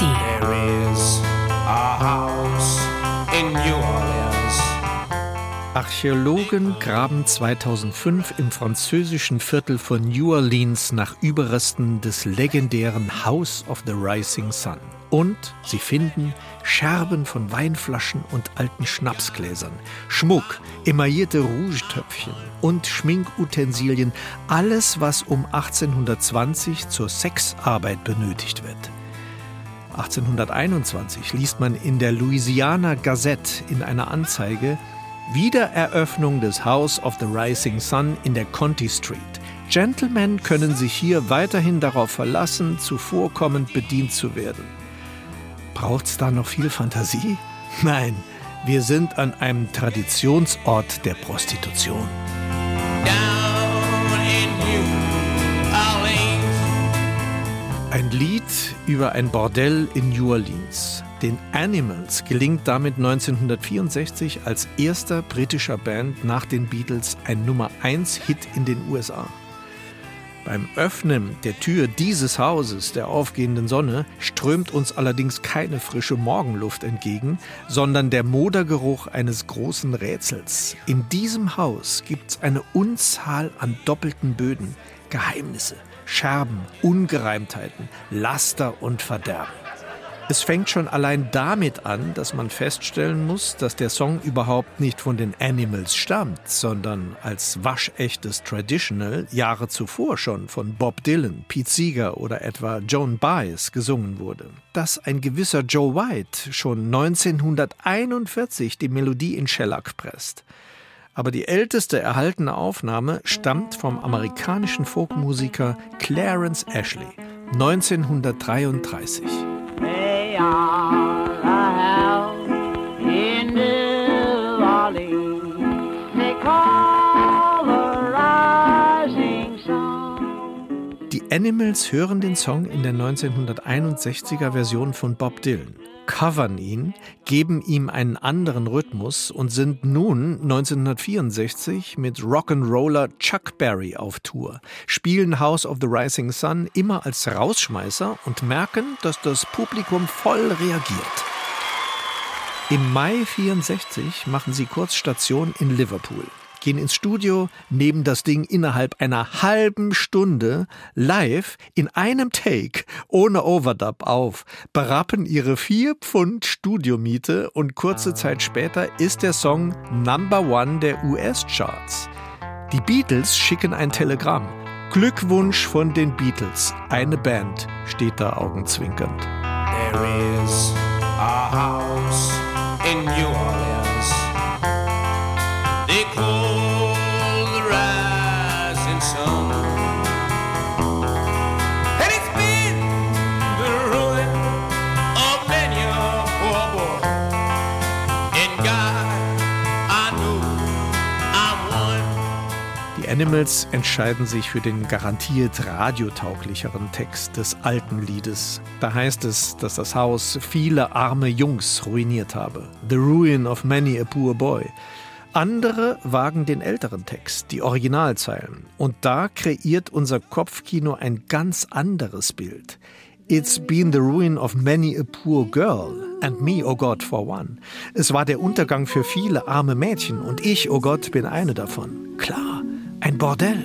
There is a house in New Orleans. Archäologen graben 2005 im französischen Viertel von New Orleans nach Überresten des legendären House of the Rising Sun. Und sie finden Scherben von Weinflaschen und alten Schnapsgläsern, Schmuck, emaillierte Rougetöpfchen und Schminkutensilien, alles, was um 1820 zur Sexarbeit benötigt wird. 1821 liest man in der Louisiana Gazette in einer Anzeige Wiedereröffnung des House of the Rising Sun in der Conti Street. Gentlemen können sich hier weiterhin darauf verlassen, zuvorkommend bedient zu werden. Braucht's da noch viel Fantasie? Nein, wir sind an einem Traditionsort der Prostitution. Down Lied über ein Bordell in New Orleans. Den Animals gelingt damit 1964 als erster britischer Band nach den Beatles ein Nummer 1 Hit in den USA. Beim Öffnen der Tür dieses Hauses der aufgehenden Sonne strömt uns allerdings keine frische Morgenluft entgegen, sondern der Modergeruch eines großen Rätsels. In diesem Haus gibt's eine Unzahl an doppelten Böden, Geheimnisse, Scherben, Ungereimtheiten, Laster und Verderben. Es fängt schon allein damit an, dass man feststellen muss, dass der Song überhaupt nicht von den Animals stammt, sondern als waschechtes Traditional Jahre zuvor schon von Bob Dylan, Pete Seeger oder etwa Joan Baez gesungen wurde. Dass ein gewisser Joe White schon 1941 die Melodie in Shellac presst. Aber die älteste erhaltene Aufnahme stammt vom amerikanischen Folkmusiker Clarence Ashley 1933. They are Animals hören den Song in der 1961er Version von Bob Dylan, covern ihn, geben ihm einen anderen Rhythmus und sind nun 1964 mit Rock'n'Roller Chuck Berry auf Tour, spielen House of the Rising Sun immer als Rausschmeißer und merken, dass das Publikum voll reagiert. Im Mai 64 machen sie kurz Station in Liverpool, gehen ins Studio, nehmen das Ding innerhalb einer halben Stunde live in einem Take ohne Overdub auf, berappen ihre vier Pfund Studiomiete und kurze Zeit später ist der Song Number One der US-Charts. Die Beatles schicken ein Telegramm. Glückwunsch von den Beatles. Eine Band steht da augenzwinkernd. There is a house in New Orleans. Animals entscheiden sich für den garantiert radiotauglicheren Text des alten Liedes. Da heißt es, dass das Haus viele arme Jungs ruiniert habe. The ruin of many a poor boy. Andere wagen den älteren Text, die Originalzeilen. Und da kreiert unser Kopfkino ein ganz anderes Bild. It's been the ruin of many a poor girl, and me, oh God, for one. Es war der Untergang für viele arme Mädchen, und ich, oh Gott, bin eine davon. Klar, ein Bordell.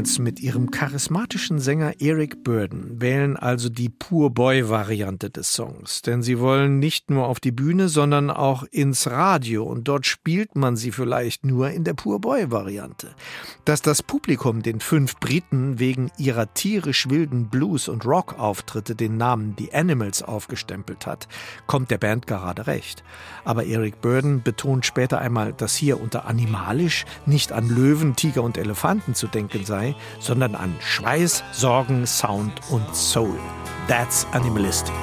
Animals mit ihrem charismatischen Sänger Eric Burden wählen also die Poor Boy-Variante des Songs, denn sie wollen nicht nur auf die Bühne, sondern auch ins Radio und dort spielt man sie vielleicht nur in der Poor Boy-Variante. Dass das Publikum den fünf Briten wegen ihrer tierisch wilden Blues- und Rock-Auftritte den Namen The Animals aufgestempelt hat, kommt der Band gerade recht. Aber Eric Burden betont später einmal, dass hier unter animalisch nicht an Löwen, Tiger und Elefanten zu denken sei, sondern an Schweiß, Sorgen, Sound und Soul. That's animalistic.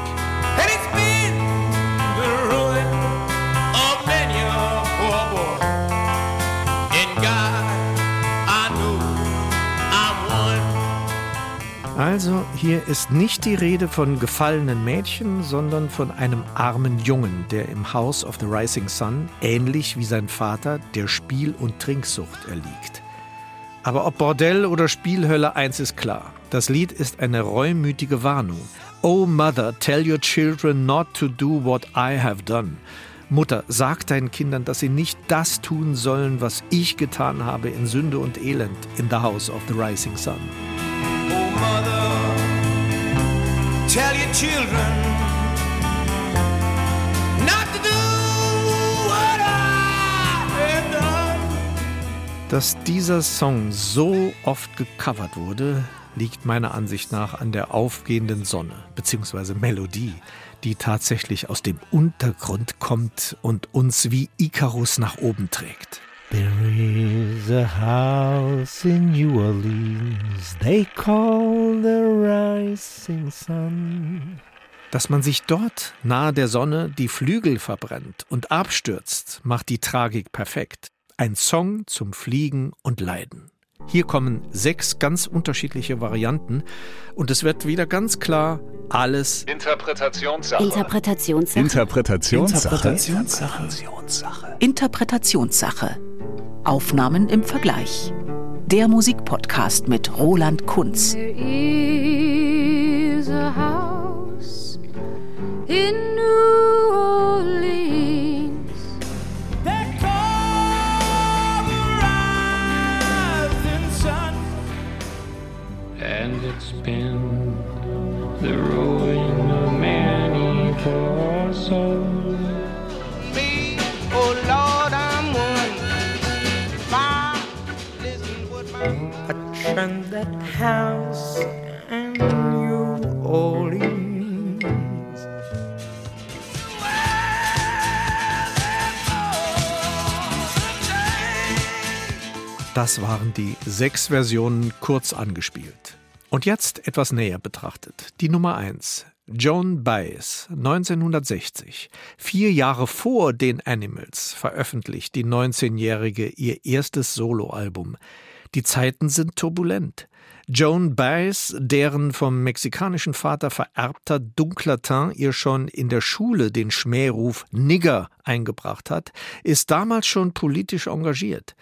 Also, hier ist nicht die Rede von gefallenen Mädchen, sondern von einem armen Jungen, der im House of the Rising Sun, ähnlich wie sein Vater, der Spiel- und Trinksucht erliegt. Aber ob Bordell oder Spielhölle, eins ist klar. Das Lied ist eine reumütige Warnung. Oh Mother, tell your children not to do what I have done. Mutter, sag deinen Kindern, dass sie nicht das tun sollen, was ich getan habe in Sünde und Elend in the House of the Rising Sun. Oh, mother, tell your children Dass dieser Song so oft gecovert wurde, liegt meiner Ansicht nach an der aufgehenden Sonne bzw. Melodie, die tatsächlich aus dem Untergrund kommt und uns wie Icarus nach oben trägt. There is a house in New Orleans they call the rising sun. Dass man sich dort nahe der Sonne die Flügel verbrennt und abstürzt, macht die Tragik perfekt. Ein Song zum Fliegen und Leiden. Hier kommen sechs ganz unterschiedliche Varianten und es wird wieder ganz klar, alles Interpretationssache. Interpretationssache. Interpretationssache. Interpretationssache. Aufnahmen im Vergleich. Der Musikpodcast mit Roland Kunz. There is a house in house in New Orleans. Das waren die sechs Versionen kurz angespielt. Und jetzt etwas näher betrachtet. Die Nummer eins. Joan Baez, 1960. Vier Jahre vor den Animals veröffentlicht die 19-Jährige ihr erstes Soloalbum. Die Zeiten sind turbulent. Joan Baez, deren vom mexikanischen Vater vererbter dunkler Teint ihr schon in der Schule den Schmähruf Nigger eingebracht hat, ist damals schon politisch engagiert.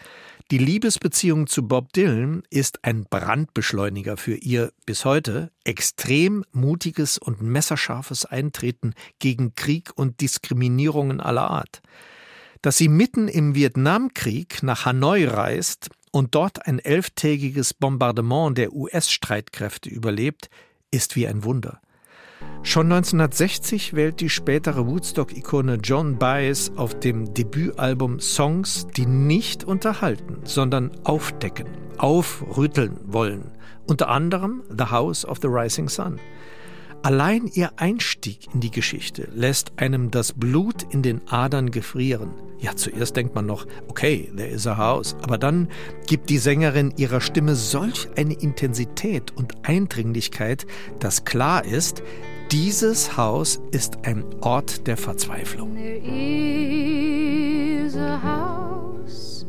Die Liebesbeziehung zu Bob Dylan ist ein Brandbeschleuniger für ihr bis heute extrem mutiges und messerscharfes Eintreten gegen Krieg und Diskriminierungen aller Art. Dass sie mitten im Vietnamkrieg nach Hanoi reist und dort ein elftägiges Bombardement der US-Streitkräfte überlebt, ist wie ein Wunder. Schon 1960 wählt die spätere Woodstock-Ikone John Baez auf dem Debütalbum Songs, die nicht unterhalten, sondern aufdecken, aufrütteln wollen. Unter anderem The House of the Rising Sun. Allein ihr Einstieg in die Geschichte lässt einem das Blut in den Adern gefrieren. Ja, zuerst denkt man noch, okay, there is a house, aber dann gibt die Sängerin ihrer Stimme solch eine Intensität und Eindringlichkeit, dass klar ist, dieses Haus ist ein Ort der Verzweiflung. There is a house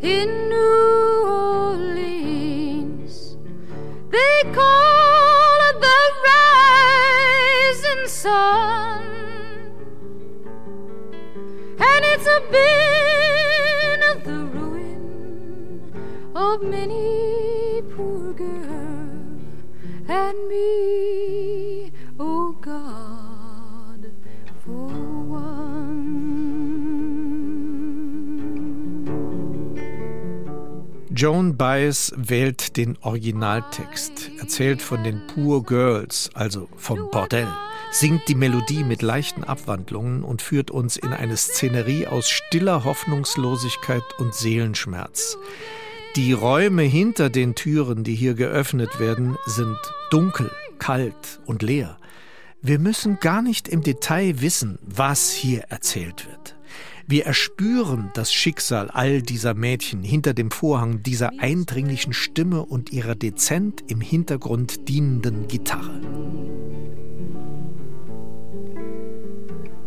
in New Orleans. They call it the sun. And it's a been of the ruin of many poor girl and me, oh God, for one. Joan Baez wählt den Originaltext, erzählt von den Poor Girls, also vom Bordell, singt die Melodie mit leichten Abwandlungen und führt uns in eine Szenerie aus stiller Hoffnungslosigkeit und Seelenschmerz. Die Räume hinter den Türen, die hier geöffnet werden, sind dunkel, kalt und leer. Wir müssen gar nicht im Detail wissen, was hier erzählt wird. Wir erspüren das Schicksal all dieser Mädchen hinter dem Vorhang dieser eindringlichen Stimme und ihrer dezent im Hintergrund dienenden Gitarre.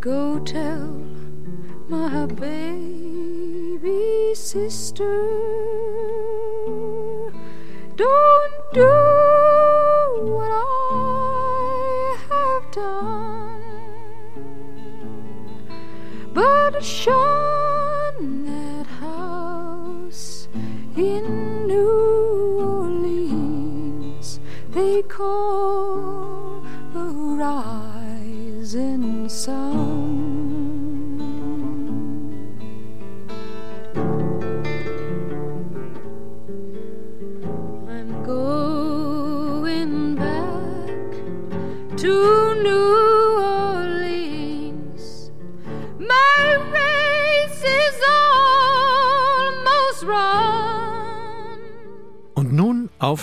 Go tell my baby sister. Don't do what I have done, but show.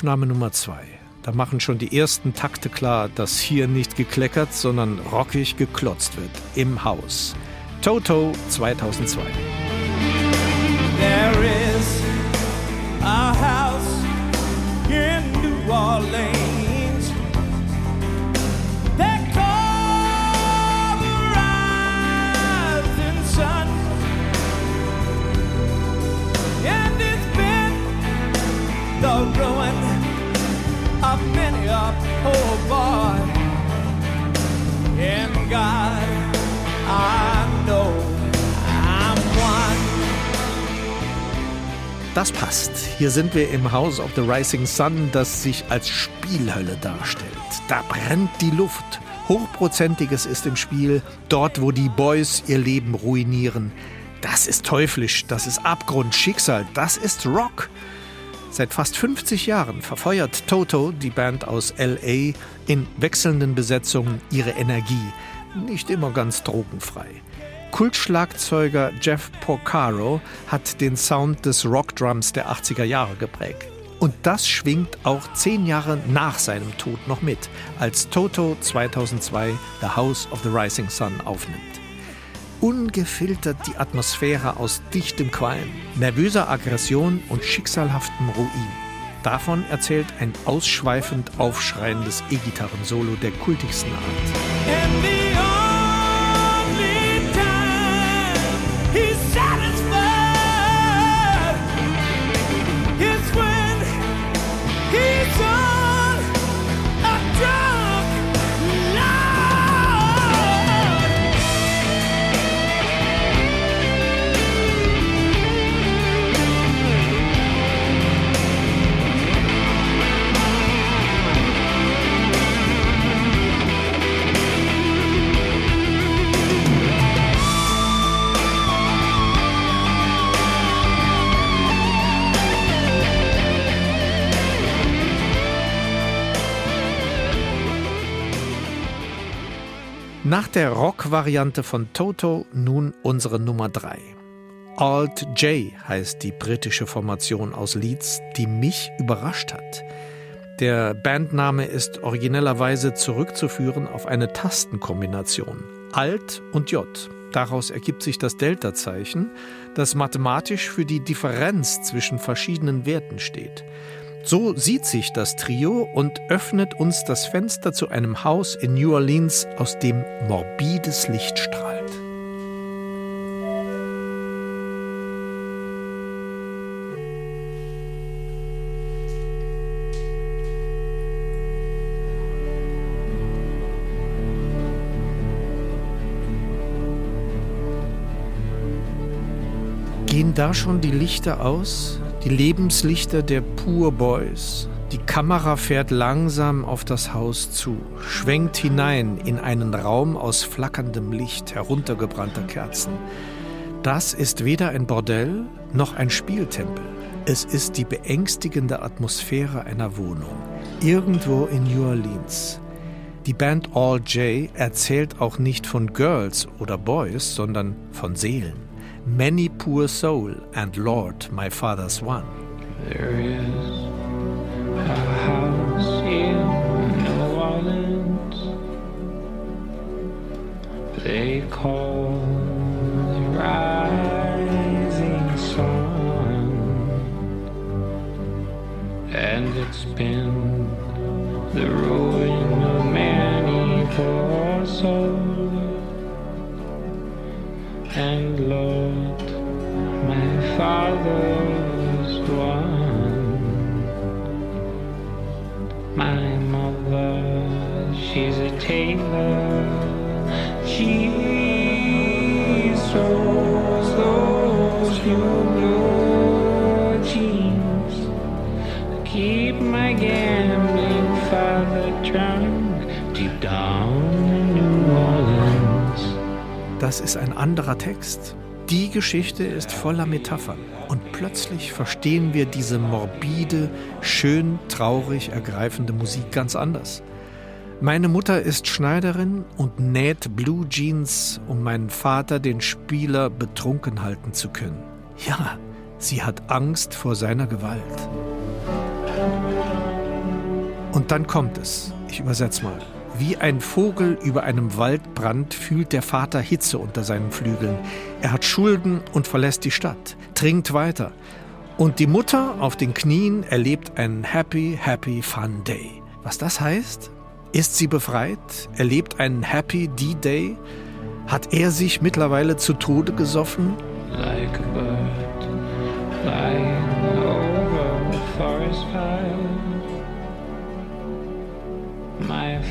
Aufnahme Nummer zwei. Da machen schon die ersten Takte klar, dass hier nicht gekleckert, sondern rockig geklotzt wird. Im Haus. Toto 2002. Hier sind wir im House of the Rising Sun, das sich als Spielhölle darstellt. Da brennt die Luft. Hochprozentiges ist im Spiel, dort wo die Boys ihr Leben ruinieren. Das ist teuflisch, das ist Abgrund, Schicksal, das ist Rock. Seit fast 50 Jahren verfeuert Toto, die Band aus LA, in wechselnden Besetzungen ihre Energie. Nicht immer ganz drogenfrei. Kultschlagzeuger Jeff Porcaro hat den Sound des Rockdrums der 80er Jahre geprägt. Und das schwingt auch zehn Jahre nach seinem Tod noch mit, als Toto 2002 The House of the Rising Sun aufnimmt. Ungefiltert die Atmosphäre aus dichtem Qualm, nervöser Aggression und schicksalhaftem Ruin. Davon erzählt ein ausschweifend aufschreiendes E-Gitarren-Solo der kultigsten Art. Nach der Rock-Variante von Toto nun unsere Nummer 3. Alt J heißt die britische Formation aus Leeds, die mich überrascht hat. Der Bandname ist originellerweise zurückzuführen auf eine Tastenkombination Alt und J. Daraus ergibt sich das Delta-Zeichen, das mathematisch für die Differenz zwischen verschiedenen Werten steht. So sieht sich das Trio und öffnet uns das Fenster zu einem Haus in New Orleans, aus dem morbides Licht strahlt. Gehen da schon die Lichter aus? Die Lebenslichter der Poor Boys. Die Kamera fährt langsam auf das Haus zu, schwenkt hinein in einen Raum aus flackerndem Licht heruntergebrannter Kerzen. Das ist weder ein Bordell noch ein Spieltempel. Es ist die beängstigende Atmosphäre einer Wohnung. Irgendwo in New Orleans. Die Band All J erzählt auch nicht von Girls oder Boys, sondern von Seelen. Many poor soul and Lord, my father's one. There is a house in New Orleans they call the rising sun, and it's been the ruin of many poor souls. And Lord, father's one. My mother, she's a tailor. She's souls, those pure blue jeans keep my gambling father drunk deep down in New Orleans. Das ist ein anderer Text. Die Geschichte ist voller Metaphern. Und plötzlich verstehen wir diese morbide, schön traurig ergreifende Musik ganz anders. Meine Mutter ist Schneiderin und näht Blue Jeans, um meinen Vater, den Spieler, betrunken halten zu können. Ja, sie hat Angst vor seiner Gewalt. Und dann kommt es. Ich übersetze mal. Wie ein Vogel über einem Waldbrand fühlt der Vater Hitze unter seinen Flügeln. Er hat Schulden und verlässt die Stadt, trinkt weiter. Und die Mutter auf den Knien erlebt einen Happy, Happy Fun Day. Was das heißt? Ist sie befreit? Erlebt einen Happy D-Day? Hat er sich mittlerweile zu Tode gesoffen? like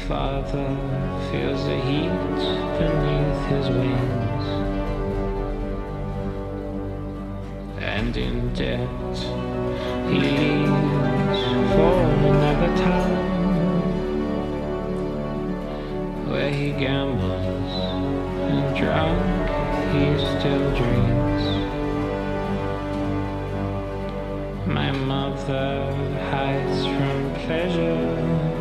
father feels the heat beneath his wings, and in debt he leaves for another town where he gambles and drunk he still drinks. My mother hides from pleasure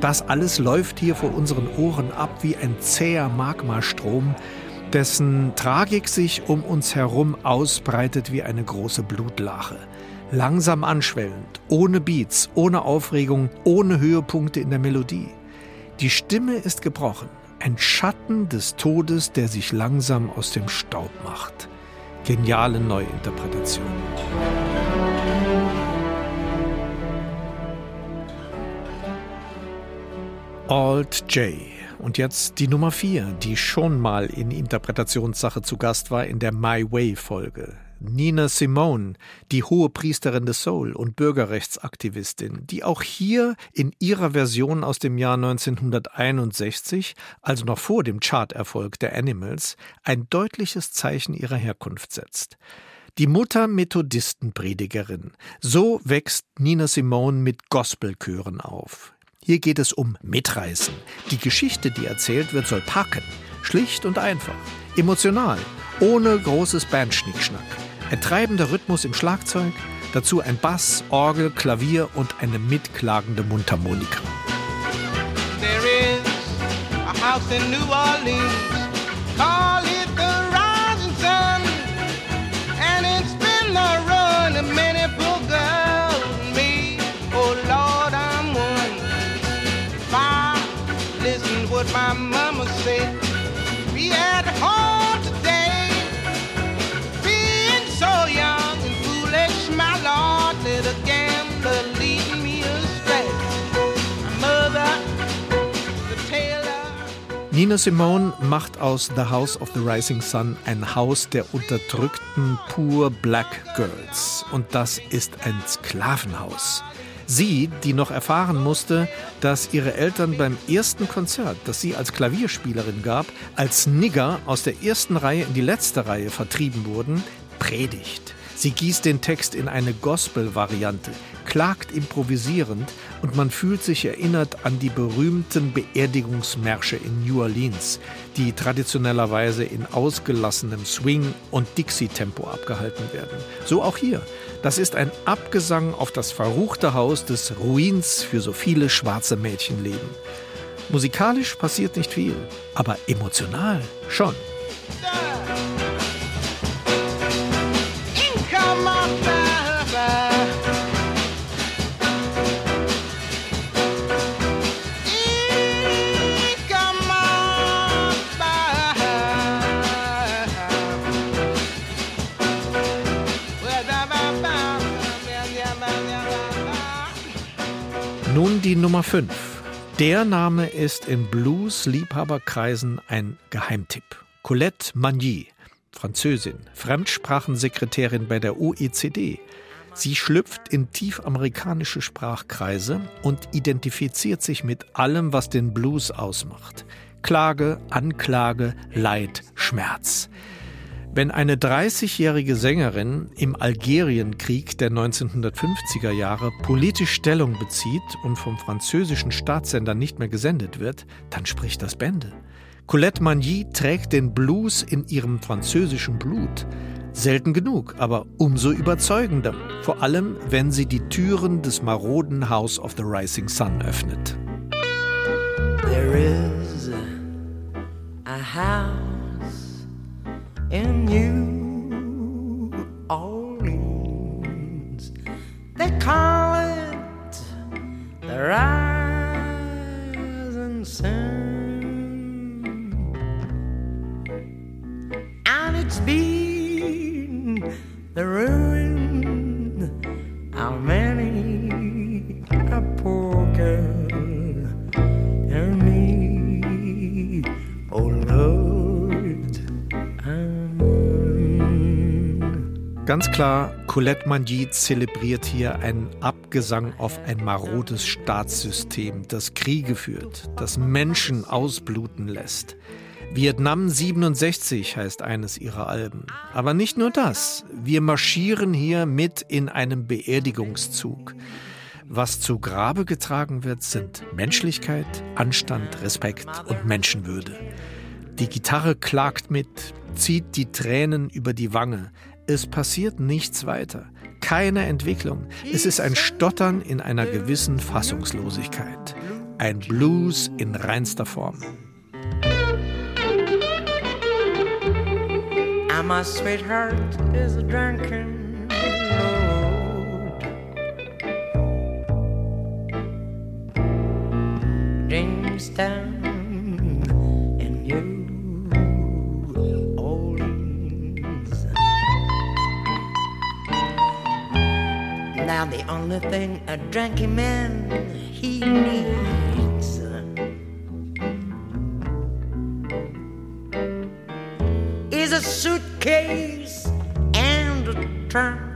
Das alles läuft hier vor unseren Ohren ab wie ein zäher Magmastrom, dessen Tragik sich um uns herum ausbreitet wie eine große Blutlache. Langsam anschwellend, ohne Beats, ohne Aufregung, ohne Höhepunkte in der Melodie. Die Stimme ist gebrochen, ein Schatten des Todes, der sich langsam aus dem Staub macht. Geniale Neuinterpretation. Alt J. Und jetzt die Nummer 4, die schon mal in Interpretationssache zu Gast war in der My Way-Folge. Nina Simone, die hohe Priesterin des Soul und Bürgerrechtsaktivistin, die auch hier in ihrer Version aus dem Jahr 1961, also noch vor dem Charterfolg der Animals, ein deutliches Zeichen ihrer Herkunft setzt. Die Mutter Methodistenpredigerin. So wächst Nina Simone mit Gospelchören auf. Hier geht es um Mitreißen. Die Geschichte, die erzählt wird, soll packen. Schlicht und einfach. Emotional. Ohne großes Bandschnickschnack. Ein treibender Rhythmus im Schlagzeug. Dazu ein Bass, Orgel, Klavier und eine mitklagende Mundharmonika. There is a house in New Orleans. Call it the Rising Sun. And it's been the ruin of Nina Simone macht aus The House of the Rising Sun ein Haus der unterdrückten Poor Black Girls. Und das ist ein Sklavenhaus. Sie, die noch erfahren musste, dass ihre Eltern beim ersten Konzert, das sie als Klavierspielerin gab, als Nigger aus der ersten Reihe in die letzte Reihe vertrieben wurden, predigt. Sie gießt den Text in eine Gospel-Variante, klagt improvisierend und man fühlt sich erinnert an die berühmten Beerdigungsmärsche in New Orleans, die traditionellerweise in ausgelassenem Swing- und Dixie-Tempo abgehalten werden. So auch hier. Das ist ein Abgesang auf das verruchte Haus des Ruins für so viele schwarze Mädchenleben. Musikalisch passiert nicht viel, aber emotional schon. Nun die Nummer 5. Der Name ist in Blues-Liebhaberkreisen ein Geheimtipp. Colette Magny Französin, Fremdsprachensekretärin bei der OECD. Sie schlüpft in tiefamerikanische Sprachkreise und identifiziert sich mit allem, was den Blues ausmacht. Klage, Anklage, Leid, Schmerz. Wenn eine 30-jährige Sängerin im Algerienkrieg der 1950er Jahre politisch Stellung bezieht und vom französischen Staatssender nicht mehr gesendet wird, dann spricht das Bände. Colette Magny trägt den Blues in ihrem französischen Blut. Selten genug, aber umso überzeugender. Vor allem, wenn sie die Türen des maroden House of the Rising Sun öffnet. There is a house in New Ganz klar, Colette Magny zelebriert hier einen Abgesang auf ein marodes Staatssystem, das Kriege führt, das Menschen ausbluten lässt. Vietnam 67 heißt eines ihrer Alben. Aber nicht nur das. Wir marschieren hier mit in einem Beerdigungszug. Was zu Grabe getragen wird, sind Menschlichkeit, Anstand, Respekt und Menschenwürde. Die Gitarre klagt mit, zieht die Tränen über die Wange. Es passiert nichts weiter. Keine Entwicklung. Es ist ein Stottern in einer gewissen Fassungslosigkeit. Ein Blues in reinster Form. My sweetheart is a drunken lord. Jamestown in New Now the only thing a drinking man he needs is a suitcase and a trunk.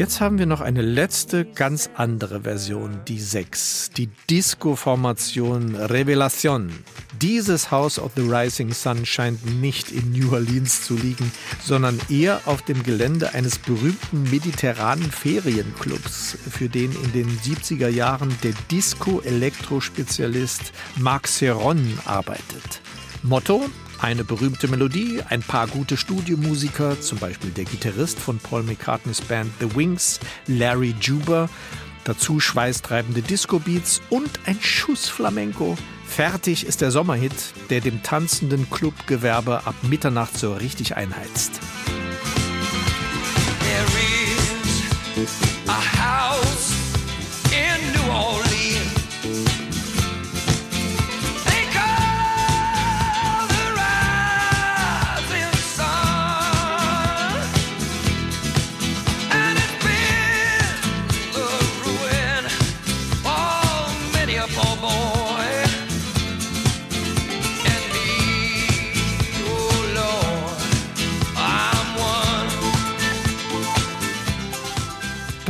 Jetzt haben wir noch eine letzte, ganz andere Version, die 6, die Disco-Formation Revelation. Dieses House of the Rising Sun scheint nicht in New Orleans zu liegen, sondern eher auf dem Gelände eines berühmten mediterranen Ferienclubs, für den in den 70er Jahren der Disco-Elektro-Spezialist Marc Serron arbeitet. Motto: eine berühmte Melodie, ein paar gute Studiomusiker, zum Beispiel der Gitarrist von Paul McCartneys Band The Wings, Larry Juber, dazu schweißtreibende Disco-Beats und ein Schuss Flamenco. Fertig ist der Sommerhit, der dem tanzenden Clubgewerbe ab Mitternacht so richtig einheizt. There is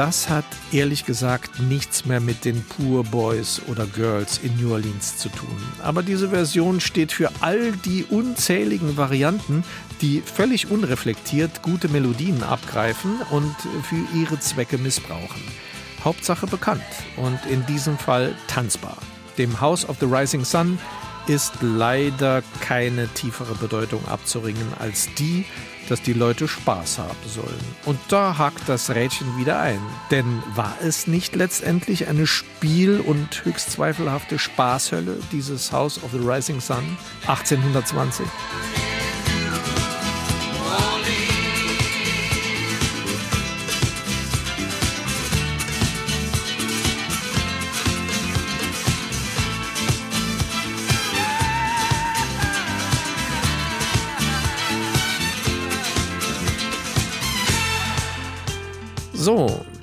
Das hat ehrlich gesagt nichts mehr mit den Poor Boys oder Girls in New Orleans zu tun. Aber diese Version steht für all die unzähligen Varianten, die völlig unreflektiert gute Melodien abgreifen und für ihre Zwecke missbrauchen. Hauptsache bekannt und in diesem Fall tanzbar. Dem House of the Rising Sun ist leider keine tiefere Bedeutung abzuringen als die, dass die Leute Spaß haben sollen. Und da hakt das Rädchen wieder ein. Denn war es nicht letztendlich eine Spiel- und höchst zweifelhafte Spaßhölle, dieses House of the Rising Sun 1820?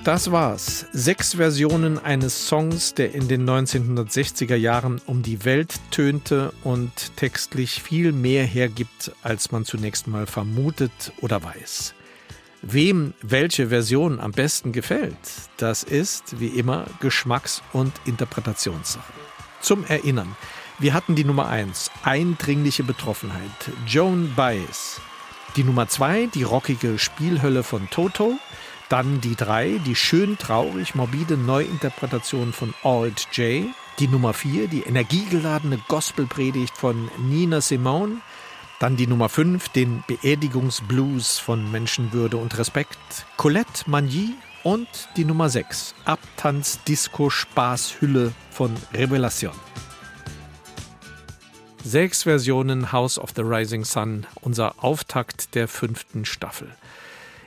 Das war's. Sechs Versionen eines Songs, der in den 1960er Jahren um die Welt tönte und textlich viel mehr hergibt, als man zunächst mal vermutet oder weiß. Wem welche Version am besten gefällt, das ist wie immer Geschmacks- und Interpretationssache. Zum Erinnern, wir hatten die Nummer 1, Eindringliche Betroffenheit, Joan Baez. Die Nummer 2, die rockige Spielhölle von Toto. Dann die 3, die schön traurig morbide Neuinterpretation von Alt J. Die Nummer 4, die energiegeladene Gospelpredigt von Nina Simone. Dann die Nummer 5, den Beerdigungsblues von Menschenwürde und Respekt, Colette Magny und die Nummer 6, Abtanz Disco Spaß Hülle von Revelation. Sechs Versionen House of the Rising Sun, unser Auftakt der fünften Staffel.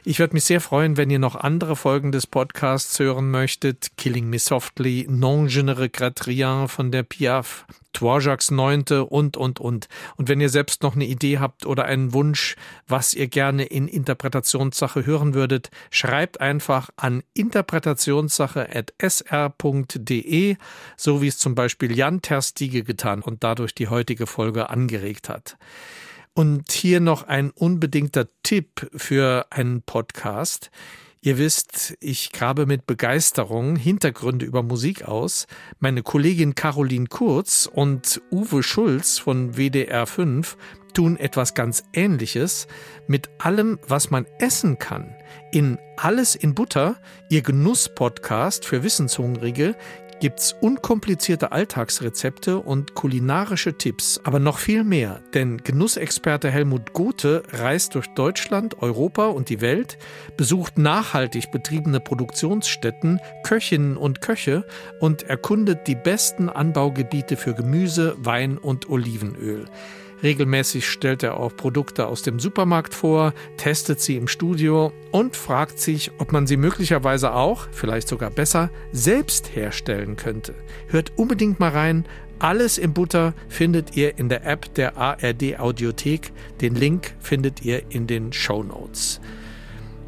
Ich würde mich sehr freuen, wenn ihr noch andere Folgen des Podcasts hören möchtet. Killing Me Softly, Non Je ne regrette rien von der Piaf, Dvorak's Neunte und, und, und. Und wenn ihr selbst noch eine Idee habt oder einen Wunsch, was ihr gerne in Interpretationssache hören würdet, schreibt einfach an interpretationssache.sr.de, so wie es zum Beispiel Jan Terstiege getan und dadurch die heutige Folge angeregt hat. Und hier noch ein unbedingter Tipp für einen Podcast. Ihr wisst, ich grabe mit Begeisterung Hintergründe über Musik aus. Meine Kollegin Caroline Kurz und Uwe Schulz von WDR 5 tun etwas ganz Ähnliches mit allem, was man essen kann. In Alles in Butter, ihr Genuss-Podcast für Wissenshungrige, gibt's unkomplizierte Alltagsrezepte und kulinarische Tipps, aber noch viel mehr, denn Genussexperte Helmut Gothe reist durch Deutschland, Europa und die Welt, besucht nachhaltig betriebene Produktionsstätten, Köchinnen und Köche und erkundet die besten Anbaugebiete für Gemüse, Wein und Olivenöl. Regelmäßig stellt er auch Produkte aus dem Supermarkt vor, testet sie im Studio und fragt sich, ob man sie möglicherweise auch, vielleicht sogar besser, selbst herstellen könnte. Hört unbedingt mal rein. Alles im Butter findet ihr in der App der ARD Audiothek. Den Link findet ihr in den Show Notes.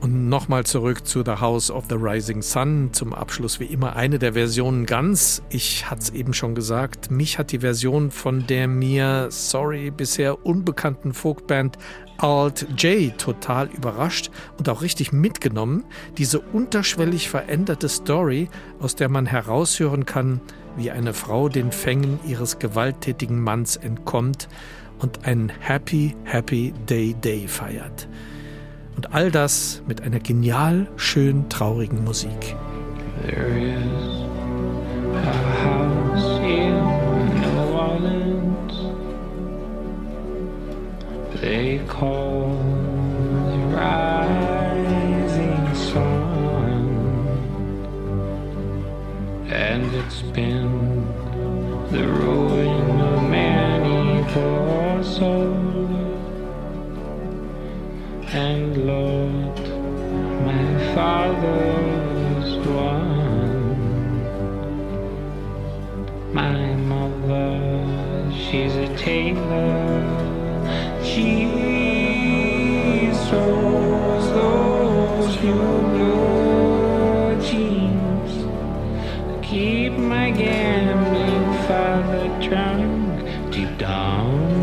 Und nochmal zurück zu The House of the Rising Sun. Zum Abschluss wie immer eine der Versionen ganz. Ich hatte es eben schon gesagt, mich hat die Version von der mir, sorry, bisher unbekannten Folkband Alt J total überrascht und auch richtig mitgenommen. Diese unterschwellig veränderte Story, aus der man heraushören kann, wie eine Frau den Fängen ihres gewalttätigen Manns entkommt und einen Happy, Happy Day Day feiert. Und all das mit einer genial schön traurigen Musik. There is a house in they call the rising sun, and it's been the ruin of many poor souls. And Lord, my father was one. My mother, she's a tailor. She sews those new blue jeans. Keep my gambling father drunk deep down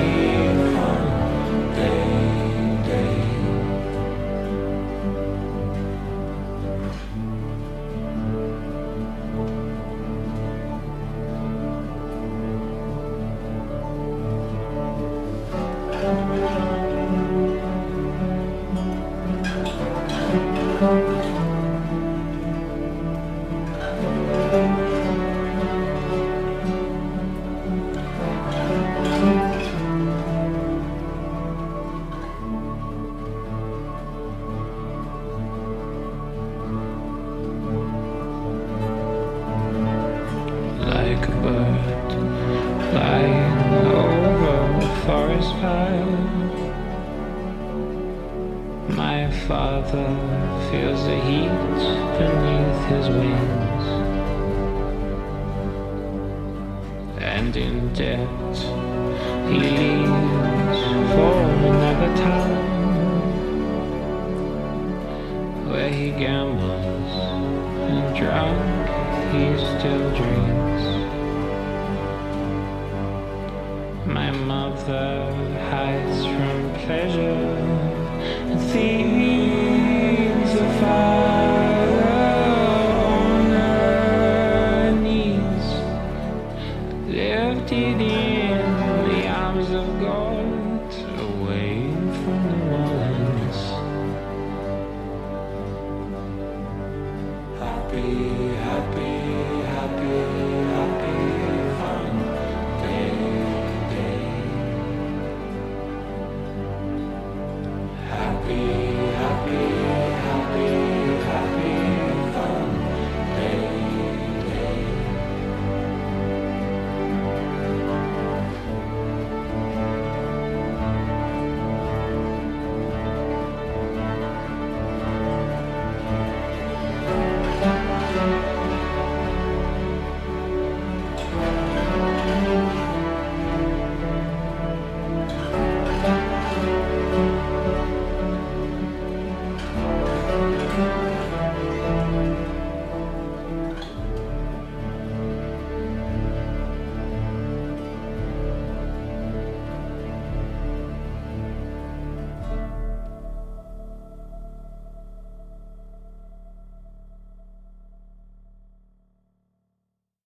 bird flying over forest fire. My father feels the heat beneath his wings. and in debt. He leaves for another town where he gambles and drunk he still drinks. Mother hides from pleasure and